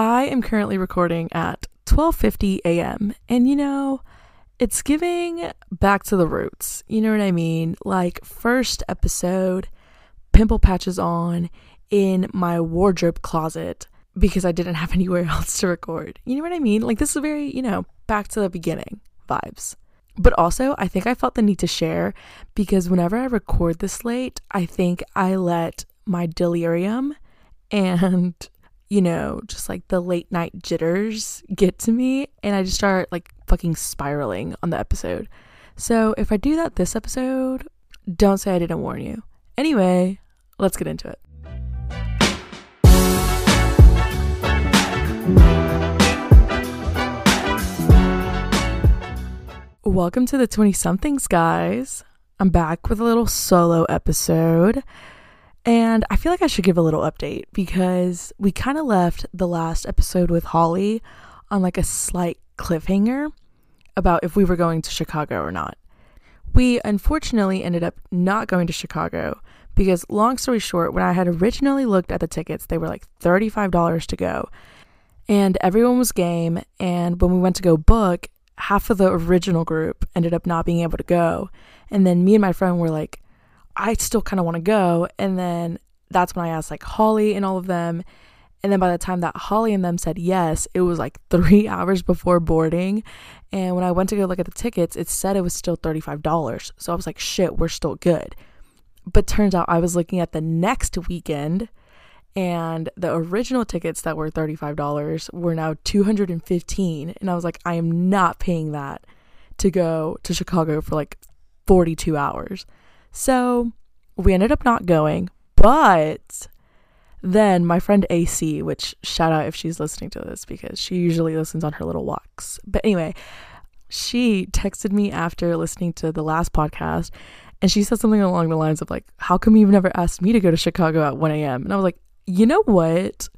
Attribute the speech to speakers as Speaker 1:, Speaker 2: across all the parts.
Speaker 1: I am currently recording at 12:50 a.m. and you know, it's giving back to the roots. You know what I mean? Like first episode, pimple patches on in my wardrobe closet because I didn't have anywhere else to record. You know what I mean? Like this is very, you know, back to the beginning vibes. But also, I think I felt the need to share because whenever I record this late, I think I let my delirium and you know, just like the late night jitters get to me and I just start like fucking spiraling on the episode. So if I do that this episode, don't say I didn't warn you. Anyway, let's get into it. Welcome to the 20 somethings, guys. I'm back with a little solo episode. And I feel like I should give a little update because we kind of left the last episode with Holly on like a slight cliffhanger about if we were going to Chicago or not. We unfortunately ended up not going to Chicago because, long story short, when I had originally looked at the tickets, they were like $35 to go. And everyone was game. And when we went to go book, half of the original group ended up not being able to go. And then me and my friend were like, I still kind of want to go. And then that's when I asked like Holly and all of them. And then by the time that Holly and them said yes, it was like three hours before boarding. And when I went to go look at the tickets, it said it was still $35. So I was like, shit, we're still good. But turns out I was looking at the next weekend and the original tickets that were $35 were now 215 and I was like I am not paying that to go to Chicago for like 42 hours. So we ended up not going, but then my friend AC, which shout out if she's listening to this because she usually listens on her little walks. But anyway, she texted me after listening to the last podcast and she said something along the lines of like, How come you've never asked me to go to Chicago at 1 a.m.? And I was like, you know what?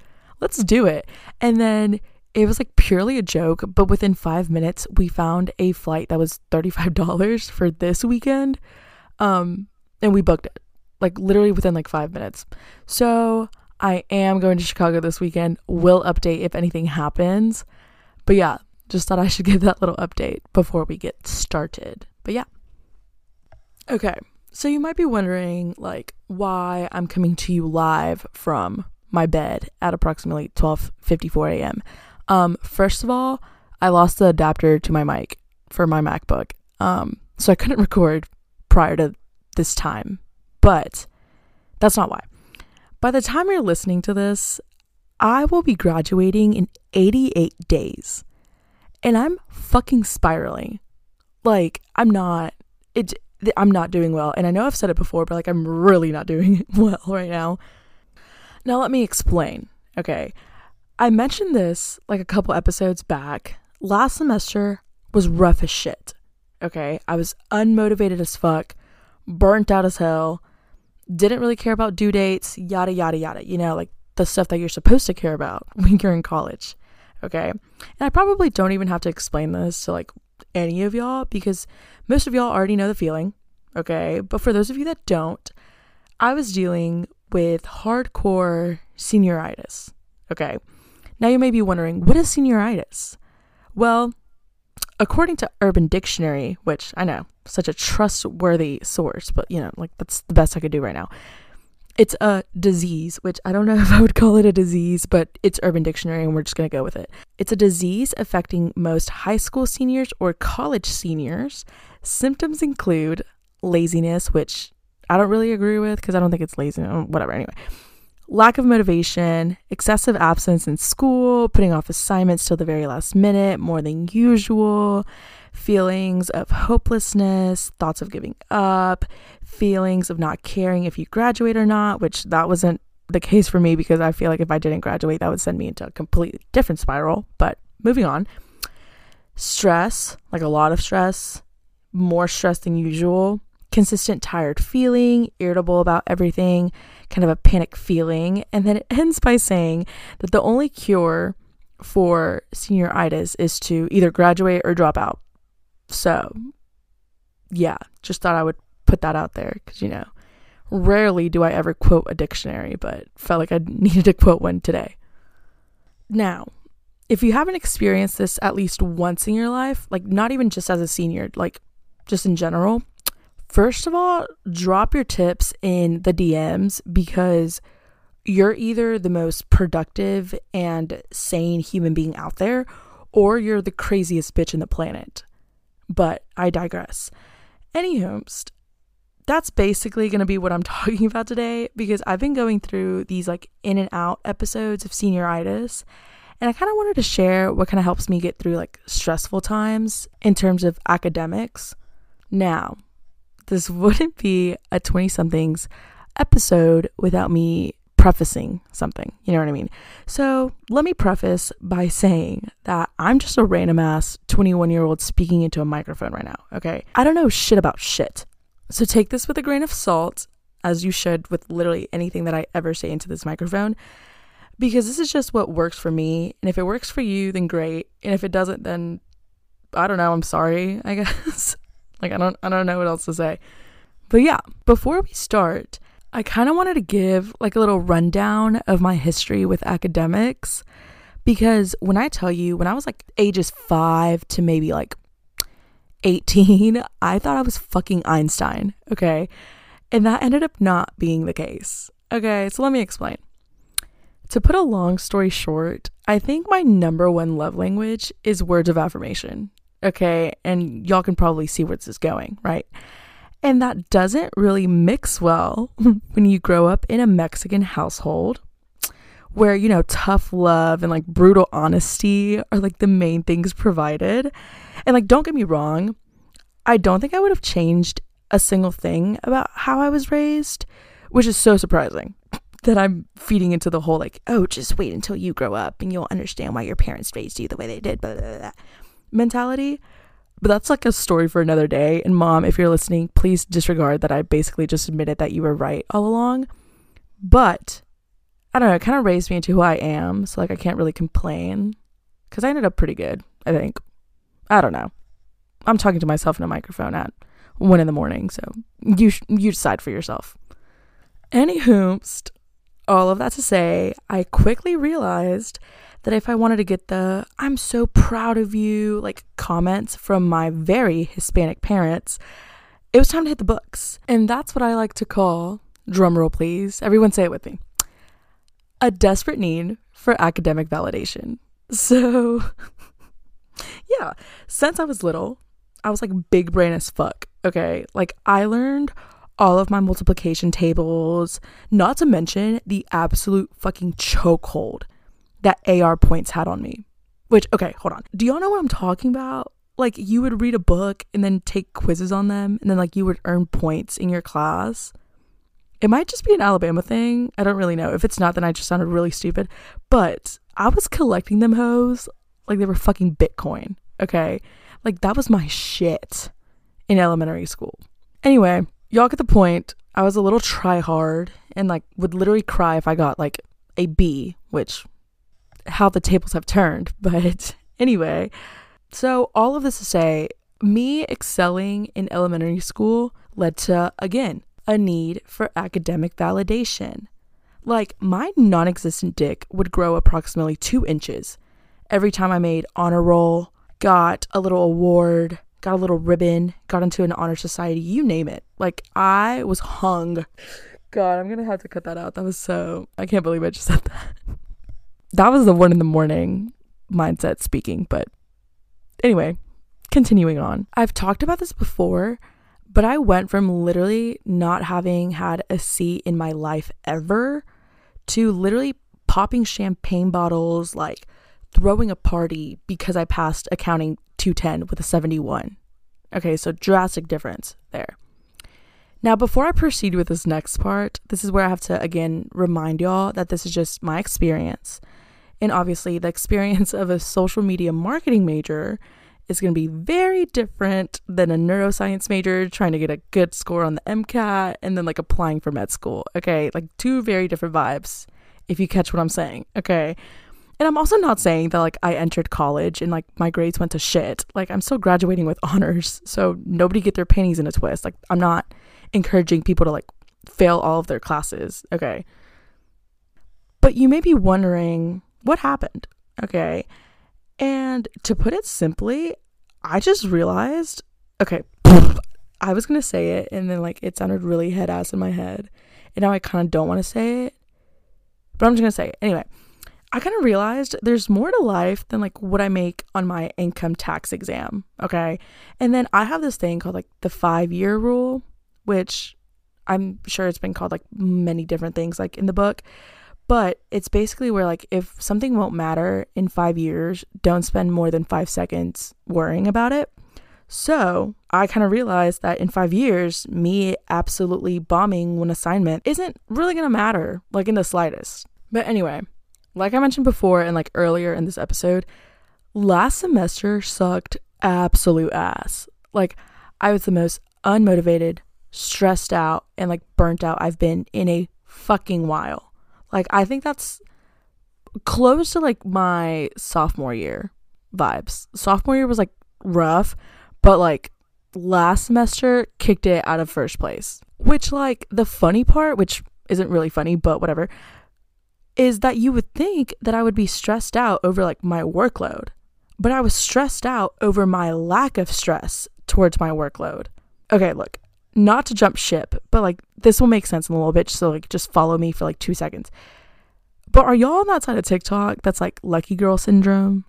Speaker 1: Let's do it. And then it was like purely a joke, but within five minutes we found a flight that was $35 for this weekend. Um, and we booked it like literally within like five minutes. So I am going to Chicago this weekend. Will update if anything happens. But yeah, just thought I should give that little update before we get started. But yeah. Okay. So you might be wondering like why I'm coming to you live from my bed at approximately 12:54 a.m. Um first of all, I lost the adapter to my mic for my MacBook. Um so I couldn't record prior to this time. But that's not why. By the time you're listening to this, I will be graduating in 88 days. And I'm fucking spiraling. Like, I'm not it I'm not doing well. And I know I've said it before, but like I'm really not doing well right now. Now let me explain. Okay. I mentioned this like a couple episodes back. Last semester was rough as shit. Okay. I was unmotivated as fuck, burnt out as hell, didn't really care about due dates, yada, yada, yada. You know, like the stuff that you're supposed to care about when you're in college. Okay. And I probably don't even have to explain this to like any of y'all because most of y'all already know the feeling. Okay. But for those of you that don't, I was dealing with hardcore senioritis. Okay. Now you may be wondering, what is senioritis? Well, according to Urban Dictionary, which I know, such a trustworthy source, but you know, like that's the best I could do right now. It's a disease, which I don't know if I would call it a disease, but it's Urban Dictionary and we're just going to go with it. It's a disease affecting most high school seniors or college seniors. Symptoms include laziness, which I don't really agree with because I don't think it's lazy, uh, whatever, anyway. Lack of motivation, excessive absence in school, putting off assignments till the very last minute more than usual, feelings of hopelessness, thoughts of giving up, feelings of not caring if you graduate or not, which that wasn't the case for me because I feel like if I didn't graduate, that would send me into a completely different spiral. But moving on, stress, like a lot of stress, more stress than usual, consistent tired feeling, irritable about everything, kind of a panic feeling. And then it ends by saying that the only cure for senioritis is to either graduate or drop out. So, yeah, just thought I would put that out there because, you know, rarely do I ever quote a dictionary, but felt like I needed to quote one today. Now, if you haven't experienced this at least once in your life, like not even just as a senior, like just in general, first of all, drop your tips in the DMs because you're either the most productive and sane human being out there or you're the craziest bitch in the planet. But I digress. Anywho, that's basically going to be what I'm talking about today because I've been going through these like in and out episodes of senioritis and I kind of wanted to share what kind of helps me get through like stressful times in terms of academics. Now, this wouldn't be a 20 somethings episode without me prefacing something. You know what I mean? So let me preface by saying that I'm just a random ass 21 year old speaking into a microphone right now. Okay. I don't know shit about shit. So take this with a grain of salt, as you should with literally anything that I ever say into this microphone, because this is just what works for me. And if it works for you, then great. And if it doesn't, then I don't know. I'm sorry, I guess. Like I don't I don't know what else to say. But yeah, before we start, I kind of wanted to give like a little rundown of my history with academics because when I tell you, when I was like ages five to maybe like 18, I thought I was fucking Einstein, okay? And that ended up not being the case. Okay, so let me explain. To put a long story short, I think my number one love language is words of affirmation. Okay, and y'all can probably see where this is going, right? And that doesn't really mix well when you grow up in a Mexican household where, you know, tough love and like brutal honesty are like the main things provided. And like, don't get me wrong, I don't think I would have changed a single thing about how I was raised, which is so surprising that I'm feeding into the whole like, oh, just wait until you grow up and you'll understand why your parents raised you the way they did, blah, blah, blah, mentality. But that's like a story for another day. And mom, if you're listening, please disregard that I basically just admitted that you were right all along. But I don't know, it kind of raised me into who I am. So like I can't really complain because I ended up pretty good, I think. I don't know. I'm talking to myself in a microphone at one in the morning, so you sh- you decide for yourself. Anywho, all of that to say, I quickly realized that if I wanted to get the I'm so proud of you like comments from my very Hispanic parents, it was time to hit the books. And that's what I like to call, drumroll please, everyone say it with me, a desperate need for academic validation. So, yeah, since I was little, I was like big brain as fuck, okay? Like, I learned all of my multiplication tables, not to mention the absolute fucking chokehold that AR points had on me. Which, okay, hold on. Do y'all know what I'm talking about? Like, you would read a book and then take quizzes on them, and then, like, you would earn points in your class. It might just be an Alabama thing. I don't really know. If it's not, then I just sounded really stupid. But I was collecting them hoes like they were fucking Bitcoin. Okay. Like, that was my shit in elementary school. Anyway, y'all get the point. I was a little try hard and, like, would literally cry if I got, like, a B, which how the tables have turned. But anyway, so all of this to say, me excelling in elementary school led to, again, a need for academic validation. Like, my non existent dick would grow approximately two inches every time I made honor roll, got a little award, got a little ribbon, got into an honor society, you name it. Like, I was hung. God, I'm gonna have to cut that out. That was so. I can't believe I just said that that was the one in the morning mindset speaking. But anyway, continuing on. I've talked about this before, but I went from literally not having had a C in my life ever to literally popping champagne bottles, like throwing a party because I passed accounting 210 with a 71. Okay, so drastic difference there. Now, before I proceed with this next part, this is where I have to again remind y'all that this is just my experience. And obviously, the experience of a social media marketing major is going to be very different than a neuroscience major trying to get a good score on the MCAT and then like applying for med school. Okay, like two very different vibes, if you catch what I'm saying. Okay. And I'm also not saying that like I entered college and like my grades went to shit. Like I'm still graduating with honors. So nobody get their panties in a twist. Like I'm not encouraging people to like fail all of their classes. Okay. But you may be wondering what happened? Okay. And to put it simply, I just realized, okay, I was going to say it and then like it sounded really head ass in my head. And now I kind of don't want to say it. But I'm just going to say it. Anyway, I kind of realized there's more to life than like what I make on my income tax exam. Okay. And then I have this thing called like the five year rule, which I'm sure it's been called like many different things like in the book. But it's basically where like if something won't matter in five years, don't spend more than five seconds worrying about it. So I kind of realized that in five years, me absolutely bombing one assignment isn't really gonna matter, like in the slightest. But anyway, like I mentioned before and like earlier in this episode, last semester sucked absolute ass. Like I was the most unmotivated, stressed out, and like burnt out I've been in a fucking while. Like I think that's close to like my sophomore year vibes. Sophomore year was like rough, but like last semester kicked it out of first place. Which like the funny part, which isn't really funny, but whatever, is that you would think that I would be stressed out over like my workload, but I was stressed out over my lack of stress towards my workload. Okay, look, not to jump ship, but like this will make sense in a little bit, so like just follow me for like two seconds. But are y'all on that side of TikTok that's like lucky girl syndrome?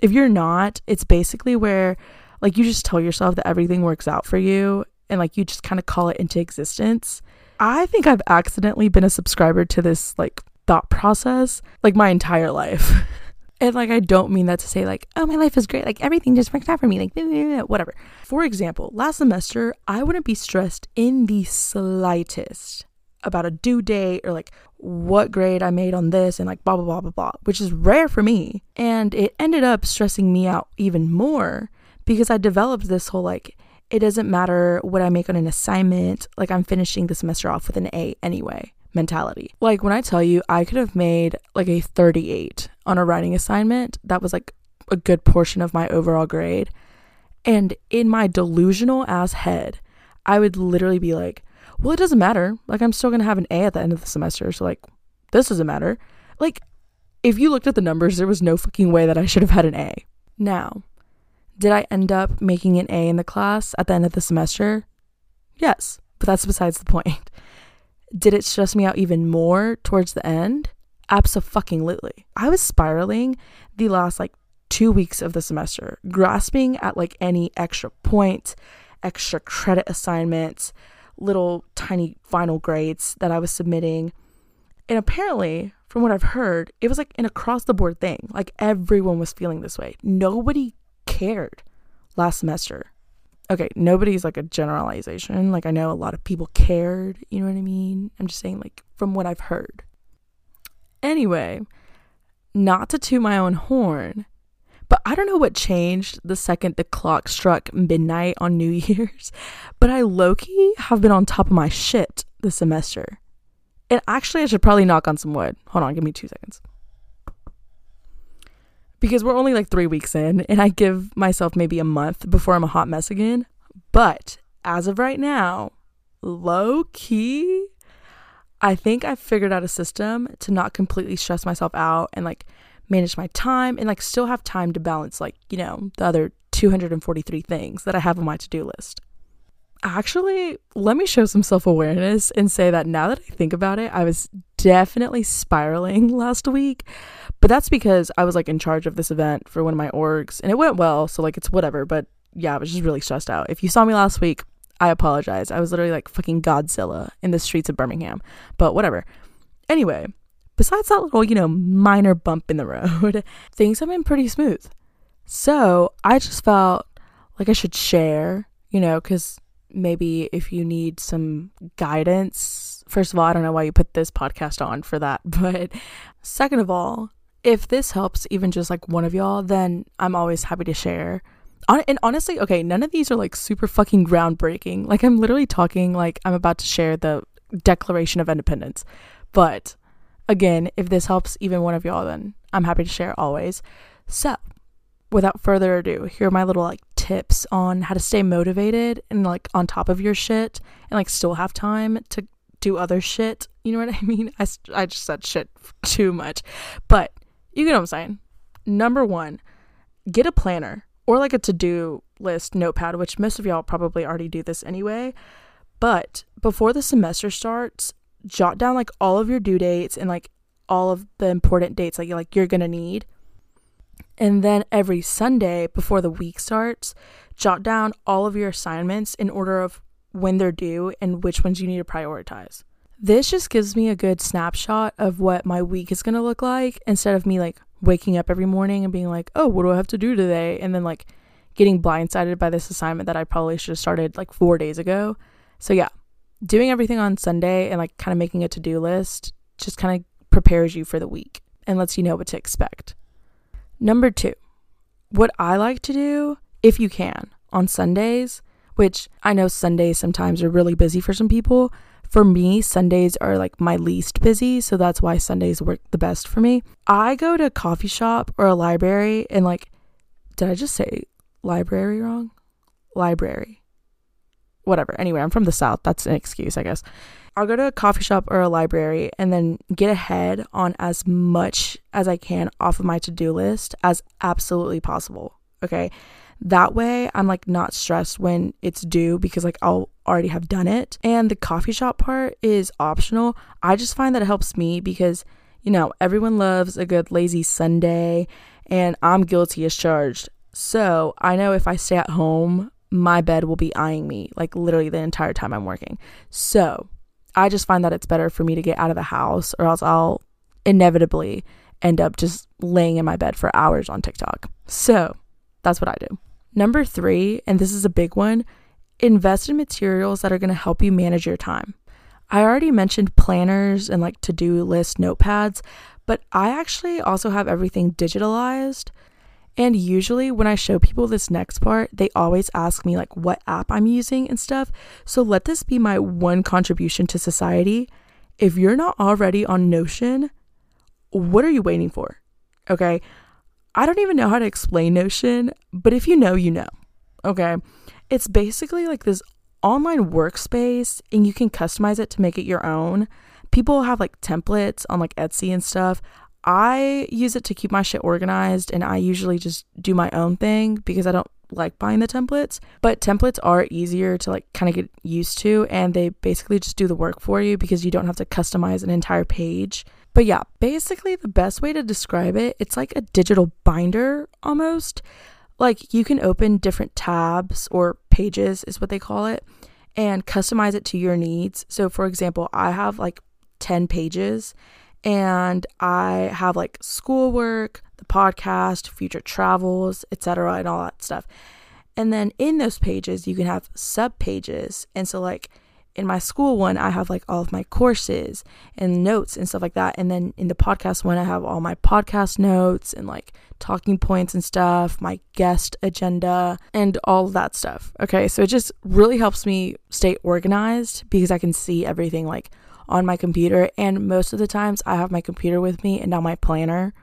Speaker 1: If you're not, it's basically where like you just tell yourself that everything works out for you and like you just kind of call it into existence. I think I've accidentally been a subscriber to this like thought process like my entire life. and like I don't mean that to say like, oh my life is great, like everything just works out for me, like whatever. For example, last semester I wouldn't be stressed in the slightest about a due date or like what grade I made on this and like blah blah blah blah blah, which is rare for me. And it ended up stressing me out even more because I developed this whole like it doesn't matter what I make on an assignment, like I'm finishing the semester off with an A anyway mentality. Like when I tell you I could have made like a 38 on a writing assignment, that was like a good portion of my overall grade. And in my delusional ass head, I would literally be like, well, it doesn't matter. Like, I'm still going to have an A at the end of the semester. So, like, this doesn't matter. Like, if you looked at the numbers, there was no fucking way that I should have had an A. Now, did I end up making an A in the class at the end of the semester? Yes, but that's besides the point. Did it stress me out even more towards the end? Absolutely. I was spiraling the last like two weeks of the semester, grasping at like any extra point, extra credit assignments, little tiny final grades that I was submitting. And apparently, from what I've heard, it was like an across the board thing. Like everyone was feeling this way. Nobody cared last semester okay, nobody's like a generalization. Like I know a lot of people cared, you know what I mean? I'm just saying like from what I've heard. Anyway, not to toot my own horn, but I don't know what changed the second the clock struck midnight on New Year's, but I low-key have been on top of my shit this semester. And actually I should probably knock on some wood. Hold on, give me 2 seconds because we're only like three weeks in and I give myself maybe a month before I'm a hot mess again. But as of right now, low key, I think I've figured out a system to not completely stress myself out and like manage my time and like still have time to balance like, you know, the other 243 things that I have on my to do list. Actually, let me show some self awareness and say that now that I think about it, I was definitely spiraling last week. But that's because I was like in charge of this event for one of my orgs and it went well. So like it's whatever. But yeah, I was just really stressed out. If you saw me last week, I apologize. I was literally like fucking Godzilla in the streets of Birmingham. But whatever. Anyway, besides that little, you know, minor bump in the road, things have been pretty smooth. So I just felt like I should share, you know, because maybe if you need some guidance, first of all, I don't know why you put this podcast on for that. But second of all, if this helps even just like one of y'all, then I'm always happy to share. And honestly, okay, none of these are like super fucking groundbreaking. Like, I'm literally talking like I'm about to share the Declaration of Independence. But again, if this helps even one of y'all, then I'm happy to share always. So, without further ado, here are my little like tips on how to stay motivated and like on top of your shit and like still have time to do other shit. You know what I mean? I, I just said shit too much. But you get what I'm saying. number one, get a planner or like a to do list notepad, which most of y'all probably already do this anyway. But before the semester starts, jot down like all of your due dates and like all of the important dates like, like you're gonna need. And then every Sunday before the week starts, jot down all of your assignments in order of when they're due and which ones you need to prioritize. This just gives me a good snapshot of what my week is going to look like instead of me like waking up every morning and being like, oh, what do I have to do today? And then like getting blindsided by this assignment that I probably should have started like four days ago. So, yeah, doing everything on Sunday and like kind of making a to do list just kind of prepares you for the week and lets you know what to expect. Number two, what I like to do, if you can, on Sundays, which I know Sundays sometimes are really busy for some people. For me, Sundays are like my least busy, so that's why Sundays work the best for me. I go to a coffee shop or a library and like did I just say library wrong? Library. Whatever. Anyway, I'm from the south. That's an excuse, I guess. I'll go to a coffee shop or a library and then get ahead on as much as I can off of my to-do list as absolutely possible. Okay? That way, I'm like not stressed when it's due because like I'll already have done it. And the coffee shop part is optional. I just find that it helps me because, you know, everyone loves a good lazy Sunday and I'm guilty as charged. So I know if I stay at home, my bed will be eyeing me like literally the entire time I'm working. So I just find that it's better for me to get out of the house or else I'll inevitably end up just laying in my bed for hours on TikTok. So that's what I do. Number three, and this is a big one, invest in materials that are going to help you manage your time. I already mentioned planners and like to do list notepads, but I actually also have everything digitalized. And usually, when I show people this next part, they always ask me like what app I'm using and stuff. So let this be my one contribution to society. If you're not already on Notion, what are you waiting for? Okay. I don't even know how to explain Notion, but if you know, you know. Okay. It's basically like this online workspace and you can customize it to make it your own. People have like templates on like Etsy and stuff. I use it to keep my shit organized and I usually just do my own thing because I don't like buying the templates. But templates are easier to like kind of get used to and they basically just do the work for you because you don't have to customize an entire page. But yeah, basically, the best way to describe it, it's like a digital binder almost. Like you can open different tabs or pages, is what they call it, and customize it to your needs. So, for example, I have like 10 pages and I have like schoolwork, the podcast, future travels, etc., and all that stuff. And then in those pages, you can have sub pages. And so, like, in my school one, I have like all of my courses and notes and stuff like that. And then in the podcast one, I have all my podcast notes and like talking points and stuff, my guest agenda, and all that stuff. Okay. So it just really helps me stay organized because I can see everything like on my computer. And most of the times I have my computer with me and now my planner.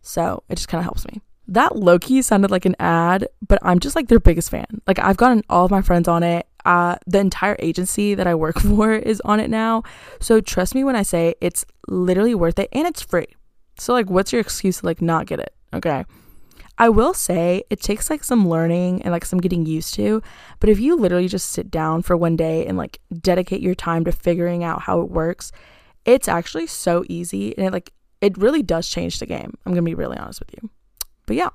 Speaker 1: So it just kind of helps me. That low key sounded like an ad, but I'm just like their biggest fan. Like I've gotten all of my friends on it. Uh, the entire agency that I work for is on it now. So trust me when I say it's literally worth it and it's free. So like what's your excuse to like not get it? Okay. I will say it takes like some learning and like some getting used to, but if you literally just sit down for one day and like dedicate your time to figuring out how it works, it's actually so easy and it like it really does change the game. I'm going to be really honest with you. But yeah.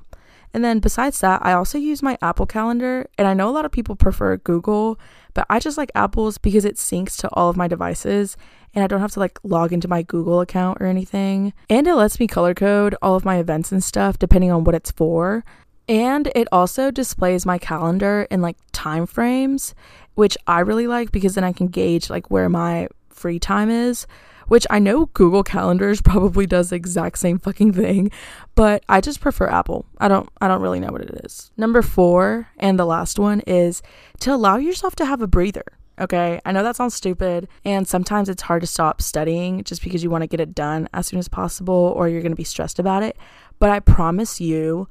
Speaker 1: And then besides that, I also use my Apple Calendar. And I know a lot of people prefer Google, but I just like Apple's because it syncs to all of my devices and I don't have to like log into my Google account or anything. And it lets me color code all of my events and stuff depending on what it's for. And it also displays my calendar in like time frames, which I really like because then I can gauge like where my free time is which I know Google Calendars probably does the exact same fucking thing, but I just prefer Apple. I don't I don't really know what it is. Number 4 and the last one is to allow yourself to have a breather. Okay, I know that sounds stupid, and sometimes it's hard to stop studying just because you want to get it done as soon as possible or you're going to be stressed about it. But I promise you,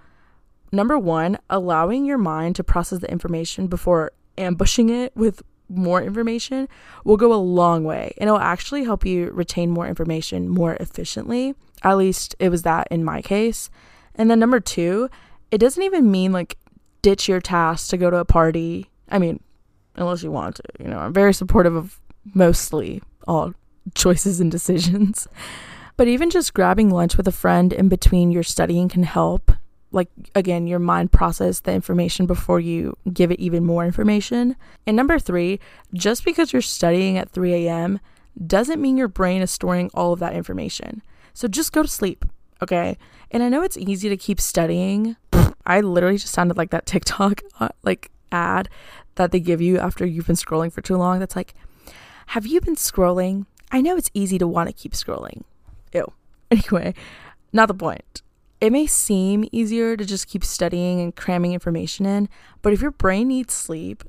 Speaker 1: number one, allowing your mind to process the information before ambushing it with more information will go a long way and it'll actually help you retain more information more efficiently. At least it was that in my case. And then number two, it doesn't even mean like ditch your task to go to a party. I mean, unless you want to, you know, I'm very supportive of mostly all choices and decisions. But even just grabbing lunch with a friend in between your studying can help. Like, again, your mind process the information before you give it even more information. And number three, just because you're studying at 3 a.m. doesn't mean your brain is storing all of that information. So just go to sleep, okay? And I know it's easy to keep studying. I literally just sounded like that TikTok uh, like ad that they give you after you've been scrolling for too long. That's like, have you been scrolling? I know it's easy to want to keep scrolling. Ew. Anyway, not the point. It may seem easier to just keep studying and cramming information in, but if your brain needs sleep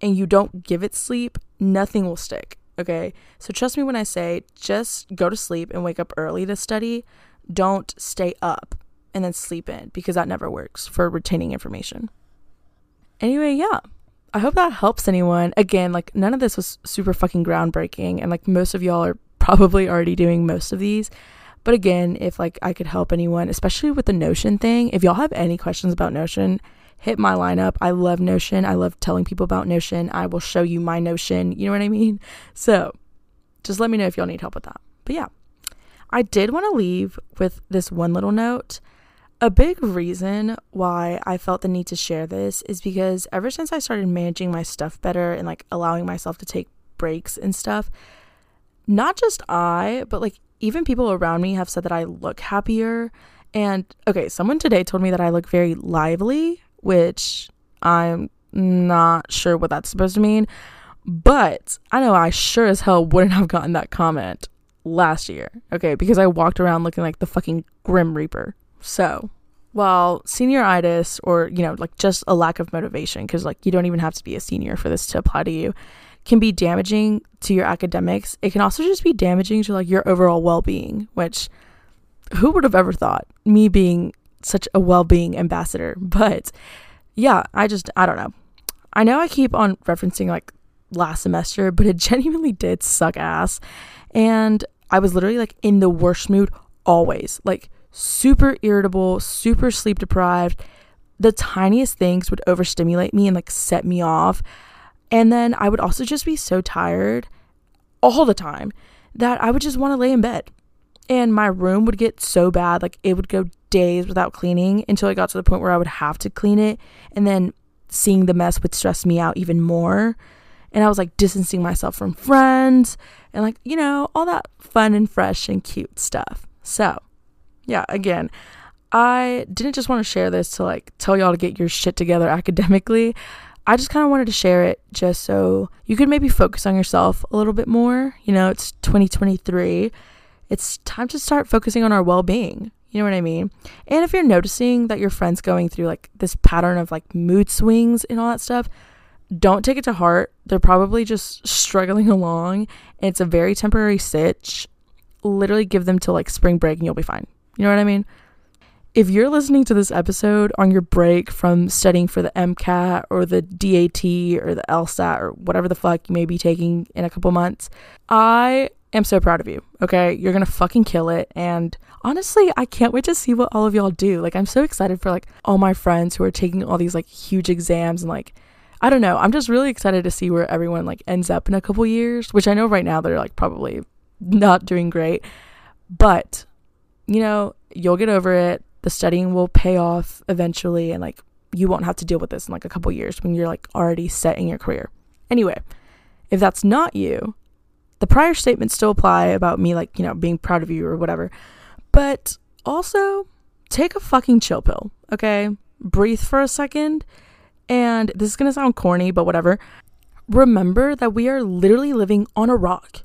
Speaker 1: and you don't give it sleep, nothing will stick. Okay? So trust me when I say just go to sleep and wake up early to study. Don't stay up and then sleep in because that never works for retaining information. Anyway, yeah. I hope that helps anyone. Again, like none of this was super fucking groundbreaking and like most of y'all are probably already doing most of these. But again, if like I could help anyone, especially with the Notion thing, if y'all have any questions about Notion, hit my lineup. I love Notion. I love telling people about Notion. I will show you my Notion. You know what I mean? So just let me know if y'all need help with that. But yeah, I did want to leave with this one little note. A big reason why I felt the need to share this is because ever since I started managing my stuff better and like allowing myself to take breaks and stuff, not just I, but like even people around me have said that I look happier. And okay, someone today told me that I look very lively, which I'm not sure what that's supposed to mean. But I know I sure as hell wouldn't have gotten that comment last year, okay, because I walked around looking like the fucking Grim Reaper. So, while senioritis or, you know, like just a lack of motivation, because like you don't even have to be a senior for this to apply to you, can be damaging to your academics, it can also just be damaging to like your overall well being, which who would have ever thought me being such a well being ambassador? But yeah, I just, I don't know. I know I keep on referencing like last semester, but it genuinely did suck ass. And I was literally like in the worst mood always, like super irritable, super sleep deprived. The tiniest things would overstimulate me and like set me off. And then I would also just be so tired all the time that I would just want to lay in bed. And my room would get so bad, like it would go days without cleaning until I got to the point where I would have to clean it. And then seeing the mess would stress me out even more. And I was like distancing myself from friends and like, you know, all that fun and fresh and cute stuff. So, yeah, again, I didn't just want to share this to like tell y'all to get your shit together academically. I just kind of wanted to share it just so you could maybe focus on yourself a little bit more. You know, it's 2023. It's time to start focusing on our well being. You know what I mean? And if you're noticing that your friend's going through like this pattern of like mood swings and all that stuff, don't take it to heart. They're probably just struggling along and it's a very temporary sitch. Literally give them till like spring break and you'll be fine. You know what I mean? If you're listening to this episode on your break from studying for the MCAT or the DAT or the LSAT or whatever the fuck you may be taking in a couple months, I am so proud of you. Okay. You're going to fucking kill it. And honestly, I can't wait to see what all of y'all do. Like, I'm so excited for like all my friends who are taking all these like huge exams and like, I don't know. I'm just really excited to see where everyone like ends up in a couple years, which I know right now they're like probably not doing great. But, you know, you'll get over it the studying will pay off eventually and like you won't have to deal with this in like a couple years when you're like already set in your career. Anyway, if that's not you, the prior statements still apply about me like, you know, being proud of you or whatever. But also take a fucking chill pill, okay? Breathe for a second. And this is going to sound corny, but whatever. Remember that we are literally living on a rock,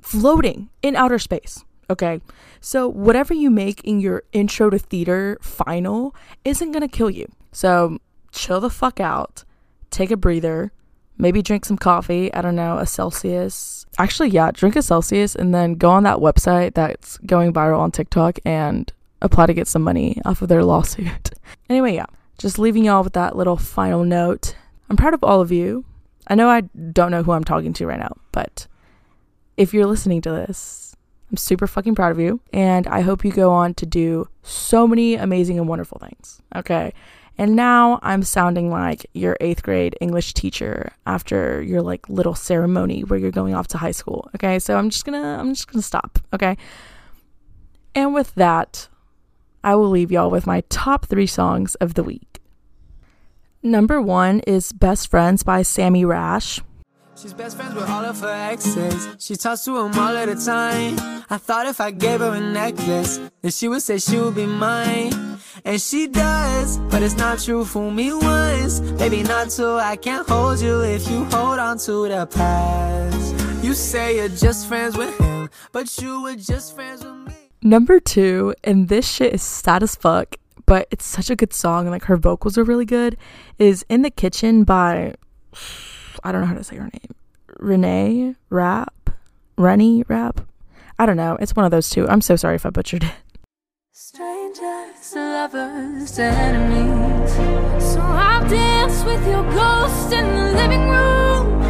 Speaker 1: floating in outer space. Okay. So, whatever you make in your intro to theater final isn't to kill you. So, chill the fuck out, take a breather, maybe drink some coffee. I don't know, a Celsius. Actually, yeah, drink a Celsius and then go on that website that's going viral on TikTok and apply to get some money off of their lawsuit. anyway, yeah, just leaving y'all with that little final note. I'm proud of all of you. I know I don't know who I'm talking to right now, but if you're listening to this, I'm super fucking proud of you. And I hope you go on to do so many amazing and wonderful things. Okay. And now I'm sounding like your eighth grade English teacher after your like little ceremony where you're going off to high school. Okay. So I'm just gonna, I'm just gonna stop. Okay. And with that, I will leave y'all with my top three songs of the week. Number one is Best Friends by Sammy Rash.
Speaker 2: She's best friends with all of her exes. She talks to them all at a time. I thought if I gave her a necklace, then she would say she would be mine. And she does, but it's not true. Fool me once, maybe not two. I can't hold you if you hold on to the past. You say you're just friends with him, but you were just friends with me.
Speaker 1: Number two, and this shit is sad as fuck, but it's such a good song, and like her vocals are really good, is In the Kitchen by I don't know how to say her name. Renee Rapp? Rennie Rap? I don't know. It's one of those two. I'm so sorry if I butchered it.
Speaker 2: Strangers, lovers, enemies. So I'll dance with your ghost in the living room.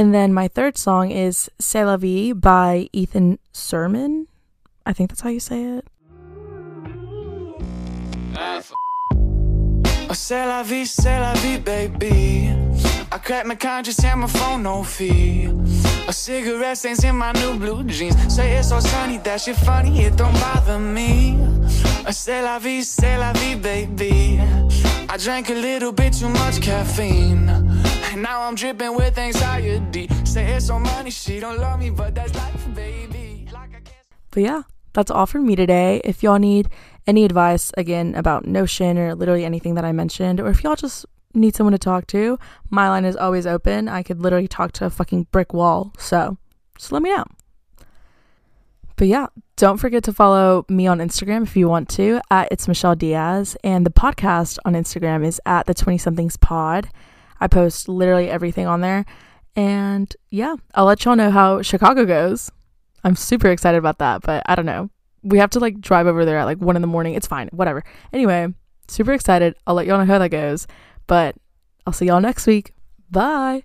Speaker 2: And
Speaker 1: then my third song is C'est la vie by Ethan Sermon. I think that's how you say it.
Speaker 3: Oh, c'est la vie, c'est la vie, baby. I crack my conscience and my phone no fee. A cigarette stains in my new blue jeans. Say it's so sunny, that shit funny, it don't bother me. Oh, c'est la vie, c'est la vie, baby. I drank a little bit too much caffeine. Now I'm dripping with anxiety. Say it's so money, she don't love me, but that's life, baby. Like.
Speaker 1: But yeah, that's all from me today. If y'all need any advice again about Notion or literally anything that I mentioned, or if y'all just need someone to talk to, my line is always open. I could literally talk to a fucking brick wall. So just let me know. But yeah, don't forget to follow me on Instagram if you want to at it's Michelle Diaz. And the podcast on Instagram is at the 20 somethings pod. I post literally everything on there. And yeah, I'll let y'all know how Chicago goes. I'm super excited about that, but I don't know. We have to like drive over there at like one in the morning. It's fine, whatever. Anyway, super excited. I'll let y'all know how that goes. But I'll see y'all next week. Bye.